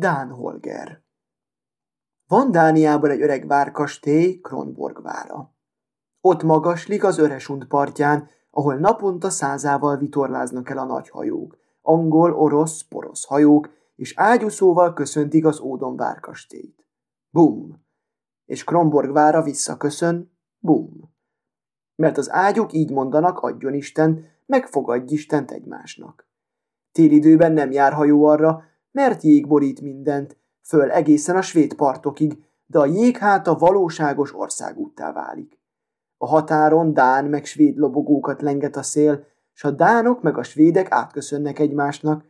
Dán Holger Van Dániában egy öreg várkastély, Kronborg vára. Ott magaslik az Öresund partján, ahol naponta százával vitorláznak el a nagy hajók, angol, orosz, porosz hajók, és ágyúszóval köszöntik az Ódon várkastélyt. Bum! És Kronborg vára visszaköszön, bum! Mert az ágyuk így mondanak, adjon Isten, megfogadj Istent egymásnak. Télidőben nem jár hajó arra, mert jég borít mindent, föl egészen a svéd partokig, de a jég hát a valóságos országúttá válik. A határon dán meg svéd lobogókat lenget a szél, s a dánok meg a svédek átköszönnek egymásnak.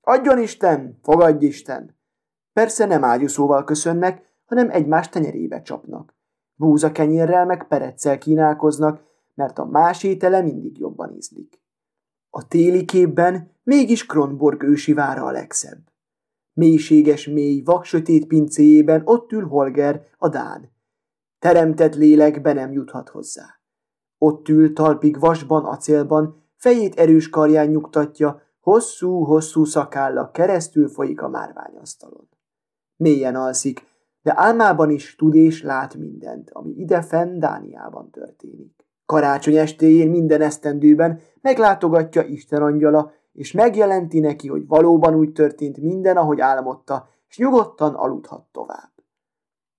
Adjon Isten, fogadj Isten! Persze nem ágyúszóval köszönnek, hanem egymás tenyerébe csapnak. Búza kenyérrel meg pereccel kínálkoznak, mert a más étele mindig jobban ízlik. A téli képben mégis Kronborg ősi vára a legszebb. Mélységes mély, vaksötét pincéjében ott ül Holger, a Dán. Teremtett lélek be nem juthat hozzá. Ott ül talpig vasban, acélban, fejét erős karján nyugtatja, hosszú-hosszú szakálla keresztül folyik a márványasztalon. Mélyen alszik, de álmában is tud és lát mindent, ami idefenn Dániában történik. Karácsony estéjén minden esztendőben meglátogatja Isten angyala, és megjelenti neki, hogy valóban úgy történt minden, ahogy álmodta, és nyugodtan aludhat tovább.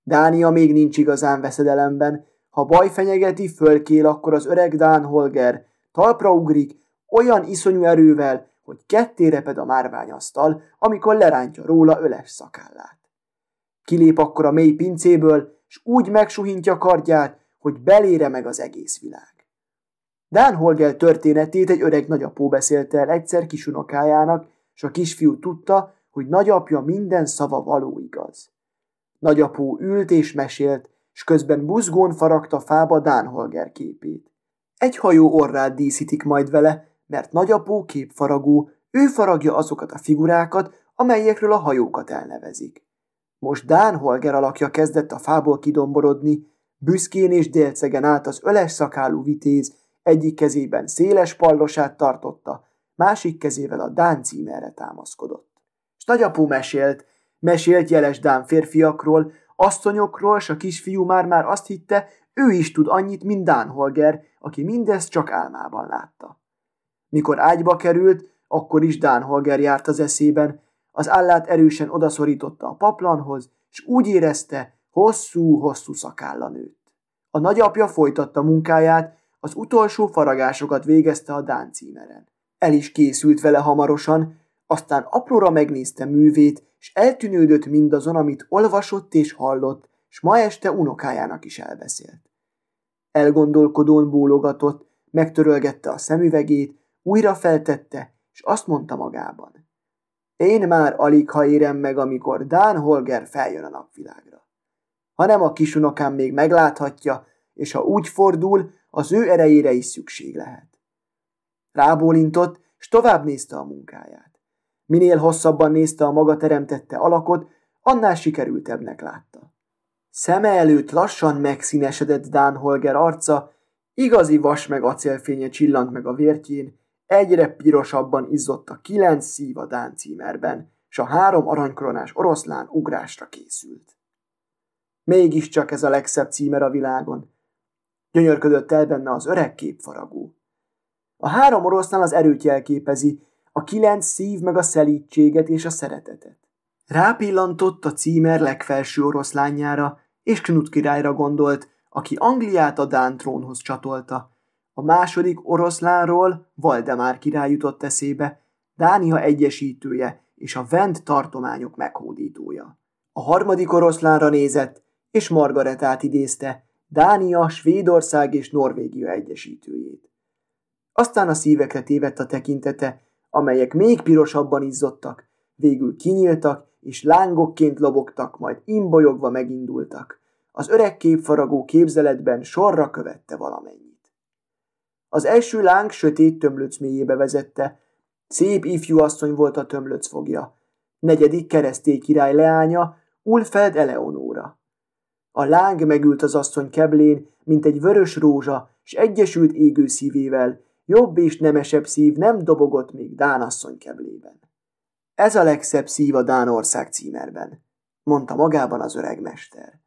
Dánia még nincs igazán veszedelemben, ha baj fenyegeti, fölkél, akkor az öreg Dán Holger talpra ugrik, olyan iszonyú erővel, hogy ketté reped a márványasztal, amikor lerántja róla öles szakállát. Kilép akkor a mély pincéből, és úgy megsuhintja kardját, hogy belére meg az egész világ. Dán Holger történetét egy öreg nagyapó beszélte el egyszer kisunokájának, és a kisfiú tudta, hogy nagyapja minden szava való igaz. Nagyapó ült és mesélt, és közben buzgón faragta fába Dán Holger képét. Egy hajó orrát díszítik majd vele, mert nagyapó képfaragó, ő faragja azokat a figurákat, amelyekről a hajókat elnevezik. Most Dán Holger alakja kezdett a fából kidomborodni, büszkén és délcegen át az öles szakálú vitéz, egyik kezében széles pallosát tartotta, másik kezével a Dán címerre támaszkodott. És nagyapú mesélt, mesélt jeles Dán férfiakról, asszonyokról, s a kisfiú már-már azt hitte, ő is tud annyit, mint Dán Holger, aki mindezt csak álmában látta. Mikor ágyba került, akkor is Dán Holger járt az eszében, az állát erősen odaszorította a paplanhoz, és úgy érezte, hosszú-hosszú szakálla nőtt. A nagyapja folytatta munkáját, az utolsó faragásokat végezte a Dán címeren. El is készült vele hamarosan, aztán apróra megnézte művét, és eltűnődött mindazon, amit olvasott és hallott, s ma este unokájának is elbeszélt. Elgondolkodón bólogatott, megtörölgette a szemüvegét, újra feltette, és azt mondta magában. Én már alig ha érem meg, amikor Dán Holger feljön a napvilágra. Ha nem a kisunokám még megláthatja, és ha úgy fordul, az ő erejére is szükség lehet. Rábólintott, és tovább nézte a munkáját. Minél hosszabban nézte a maga teremtette alakot, annál sikerültebbnek látta. Szeme előtt lassan megszínesedett Dán Holger arca, igazi vas meg acélfénye csillant meg a vértjén, egyre pirosabban izzott a kilenc szív a Dán címerben, s a három aranykoronás oroszlán ugrásra készült. Mégiscsak ez a legszebb címer a világon, Gyönyörködött el benne az öreg képfaragó. A három oroszlán az erőt jelképezi, a kilenc szív meg a szelítséget és a szeretetet. Rápillantott a címer legfelső oroszlányára, és Knut királyra gondolt, aki Angliát a Dán trónhoz csatolta. A második oroszlánról Valdemár király jutott eszébe, Dánia egyesítője és a Vent tartományok meghódítója. A harmadik oroszlánra nézett, és Margaretát idézte, Dánia, Svédország és Norvégia egyesítőjét. Aztán a szívekre tévedt a tekintete, amelyek még pirosabban izzottak, végül kinyíltak, és lángokként lobogtak, majd imbolyogva megindultak. Az öreg képfaragó képzeletben sorra követte valamennyit. Az első láng sötét tömlöc mélyébe vezette, szép ifjú asszony volt a tömlöc fogja. Negyedik keresztély király leánya, Ulfeld Eleonóra. A láng megült az asszony keblén, mint egy vörös rózsa, s egyesült égő szívével, jobb és nemesebb szív nem dobogott még Dán asszony keblében. Ez a legszebb szív a Dánország címerben, mondta magában az öreg mester.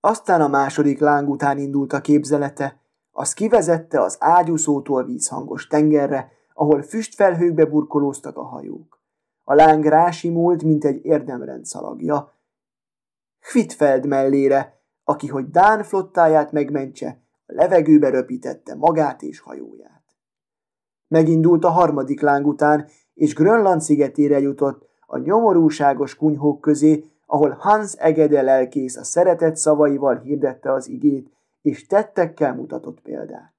Aztán a második láng után indult a képzelete, az kivezette az ágyúszótól vízhangos tengerre, ahol füstfelhőkbe burkolóztak a hajók. A láng rásimult, mint egy érdemrend szalagja. Hvitfeld mellére, aki, hogy Dán flottáját megmentse, a levegőbe röpítette magát és hajóját. Megindult a harmadik láng után, és Grönland szigetére jutott, a nyomorúságos kunyhók közé, ahol Hans Egede lelkész a szeretet szavaival hirdette az igét, és tettekkel mutatott példát.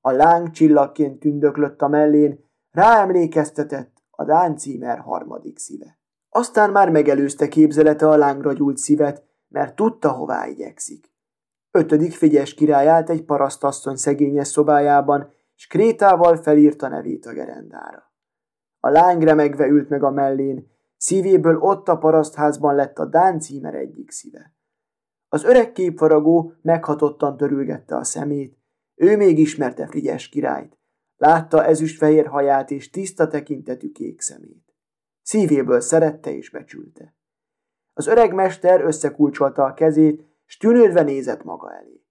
A láng csillagként tündöklött a mellén, ráemlékeztetett a Dán címer harmadik szíve. Aztán már megelőzte képzelete a lángra gyújt szívet, mert tudta, hová igyekszik. Ötödik figyes király állt egy parasztasszony szegényes szobájában, és krétával felírta nevét a gerendára. A lány remegve ült meg a mellén, szívéből ott a parasztházban lett a Dán címer egyik szíve. Az öreg képfaragó meghatottan törülgette a szemét, ő még ismerte Frigyes királyt, látta ezüstfehér haját és tiszta tekintetű kék szemét. Szívéből szerette és becsülte. Az öreg mester összekulcsolta a kezét, s tűnődve nézett maga elé.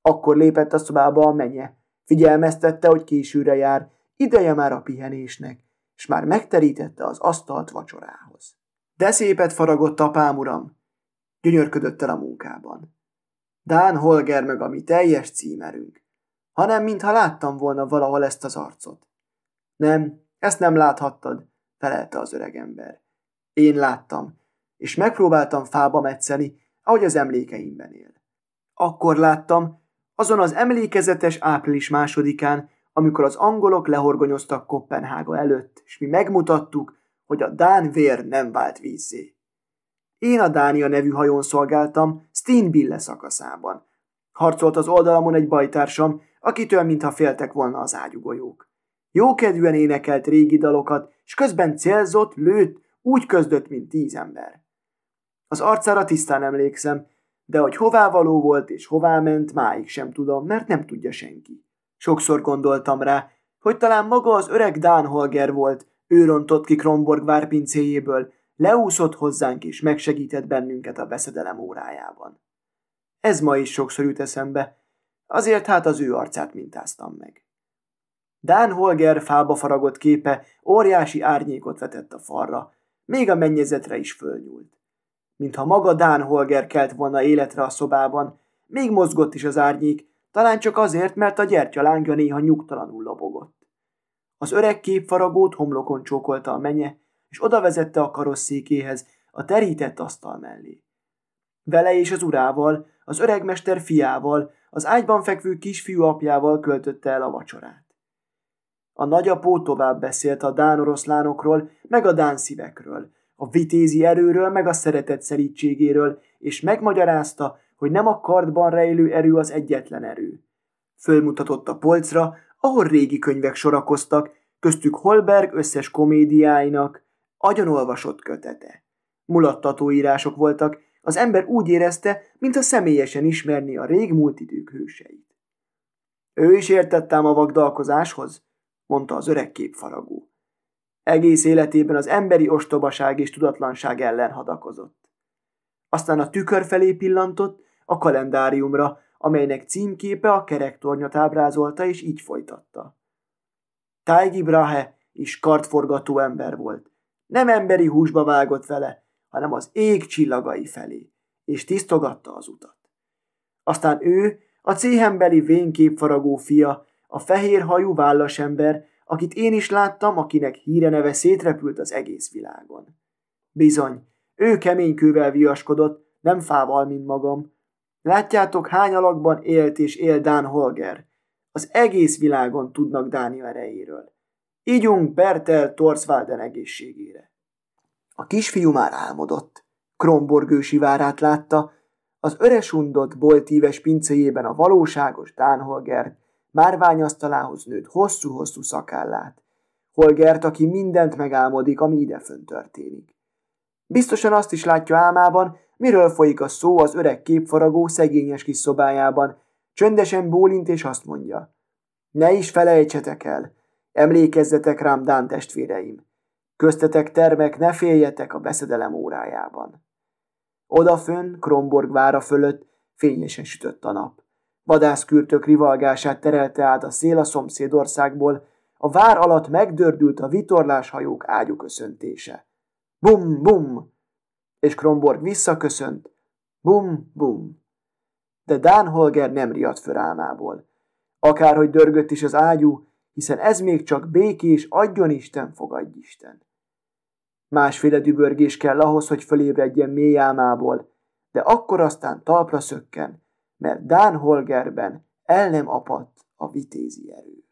Akkor lépett a szobába a menye, figyelmeztette, hogy későre jár, ideje már a pihenésnek, és már megterítette az asztalt vacsorához. De szépet faragott apám, uram, gyönyörködött el a munkában. Dán Holger meg a mi teljes címerünk, hanem mintha láttam volna valahol ezt az arcot. Nem, ezt nem láthattad, felelte az öregember. Én láttam, és megpróbáltam fába metszeni, ahogy az emlékeimben él. Akkor láttam, azon az emlékezetes április másodikán, amikor az angolok lehorgonyoztak Kopenhága előtt, és mi megmutattuk, hogy a Dán vér nem vált vízzé. Én a Dánia nevű hajón szolgáltam Steenbille szakaszában. Harcolt az oldalamon egy bajtársam, akitől mintha féltek volna az ágyugolyók. Jókedvűen énekelt régi dalokat, és közben célzott, lőtt, úgy közdött, mint tíz ember. Az arcára tisztán emlékszem, de hogy hová való volt és hová ment, máig sem tudom, mert nem tudja senki. Sokszor gondoltam rá, hogy talán maga az öreg Dán Holger volt, ő rontott ki Kronborg várpincéjéből, leúszott hozzánk és megsegített bennünket a veszedelem órájában. Ez ma is sokszor jut eszembe, azért hát az ő arcát mintáztam meg. Dán Holger fába faragott képe óriási árnyékot vetett a falra, még a mennyezetre is fölnyúlt. Mintha maga Dán Holger kelt volna életre a szobában, még mozgott is az árnyék, talán csak azért, mert a gyertya lángja néha nyugtalanul lobogott. Az öreg képfaragót homlokon csókolta a menye, és oda vezette a karosszékéhez, a terített asztal mellé. Vele és az urával, az öregmester fiával, az ágyban fekvő kisfiú apjával költötte el a vacsorát. A nagyapó tovább beszélt a dán oroszlánokról, meg a dán szívekről, a vitézi erőről, meg a szeretet szerítségéről, és megmagyarázta, hogy nem a kardban rejlő erő az egyetlen erő. Fölmutatott a polcra, ahol régi könyvek sorakoztak, köztük Holberg összes komédiáinak, agyonolvasott kötete. Mulattató írások voltak, az ember úgy érezte, mintha személyesen ismerné a régmúlt idők hőseit. Ő is értettem a vagdalkozáshoz, mondta az öreg képfaragó. Egész életében az emberi ostobaság és tudatlanság ellen hadakozott. Aztán a tükör felé pillantott, a kalendáriumra, amelynek címképe a kerektornyot ábrázolta, és így folytatta. Tájgi Brahe is kartforgató ember volt. Nem emberi húsba vágott vele, hanem az ég csillagai felé, és tisztogatta az utat. Aztán ő, a céhembeli vénképfaragó fia, a fehér hajú vállasember, akit én is láttam, akinek híre neve szétrepült az egész világon. Bizony, ő keménykővel viaskodott, nem fával, mint magam. Látjátok, hány alakban élt és él Dán Holger. Az egész világon tudnak Dánia erejéről. Ígyunk Bertel Torsvalden egészségére. A kisfiú már álmodott. Kronborg ősi várát látta, az öresundott boltíves pincéjében a valóságos Dán Holgert, márványasztalához nőtt hosszú-hosszú szakállát. Holgert, aki mindent megálmodik, ami idefön történik. Biztosan azt is látja álmában, miről folyik a szó az öreg képfaragó szegényes kis szobájában. Csöndesen bólint és azt mondja. Ne is felejtsetek el, emlékezzetek rám, Dán testvéreim. Köztetek termek, ne féljetek a beszedelem órájában. Odafön, Kromborg vára fölött fényesen sütött a nap. Vadászkürtök rivalgását terelte át a szél a szomszédországból, a vár alatt megdördült a vitorláshajók ágyuköszöntése. Bum, bum! És Kromborg visszaköszönt. Bum, bum! De Dán Holger nem riadt föl álmából. Akárhogy dörgött is az ágyú, hiszen ez még csak békés, adjon Isten, fogadj Isten. Másféle dübörgés kell ahhoz, hogy fölébredjen mély álmából, de akkor aztán talpra szökken, mert Dán Holgerben el nem apadt a vitézi erő.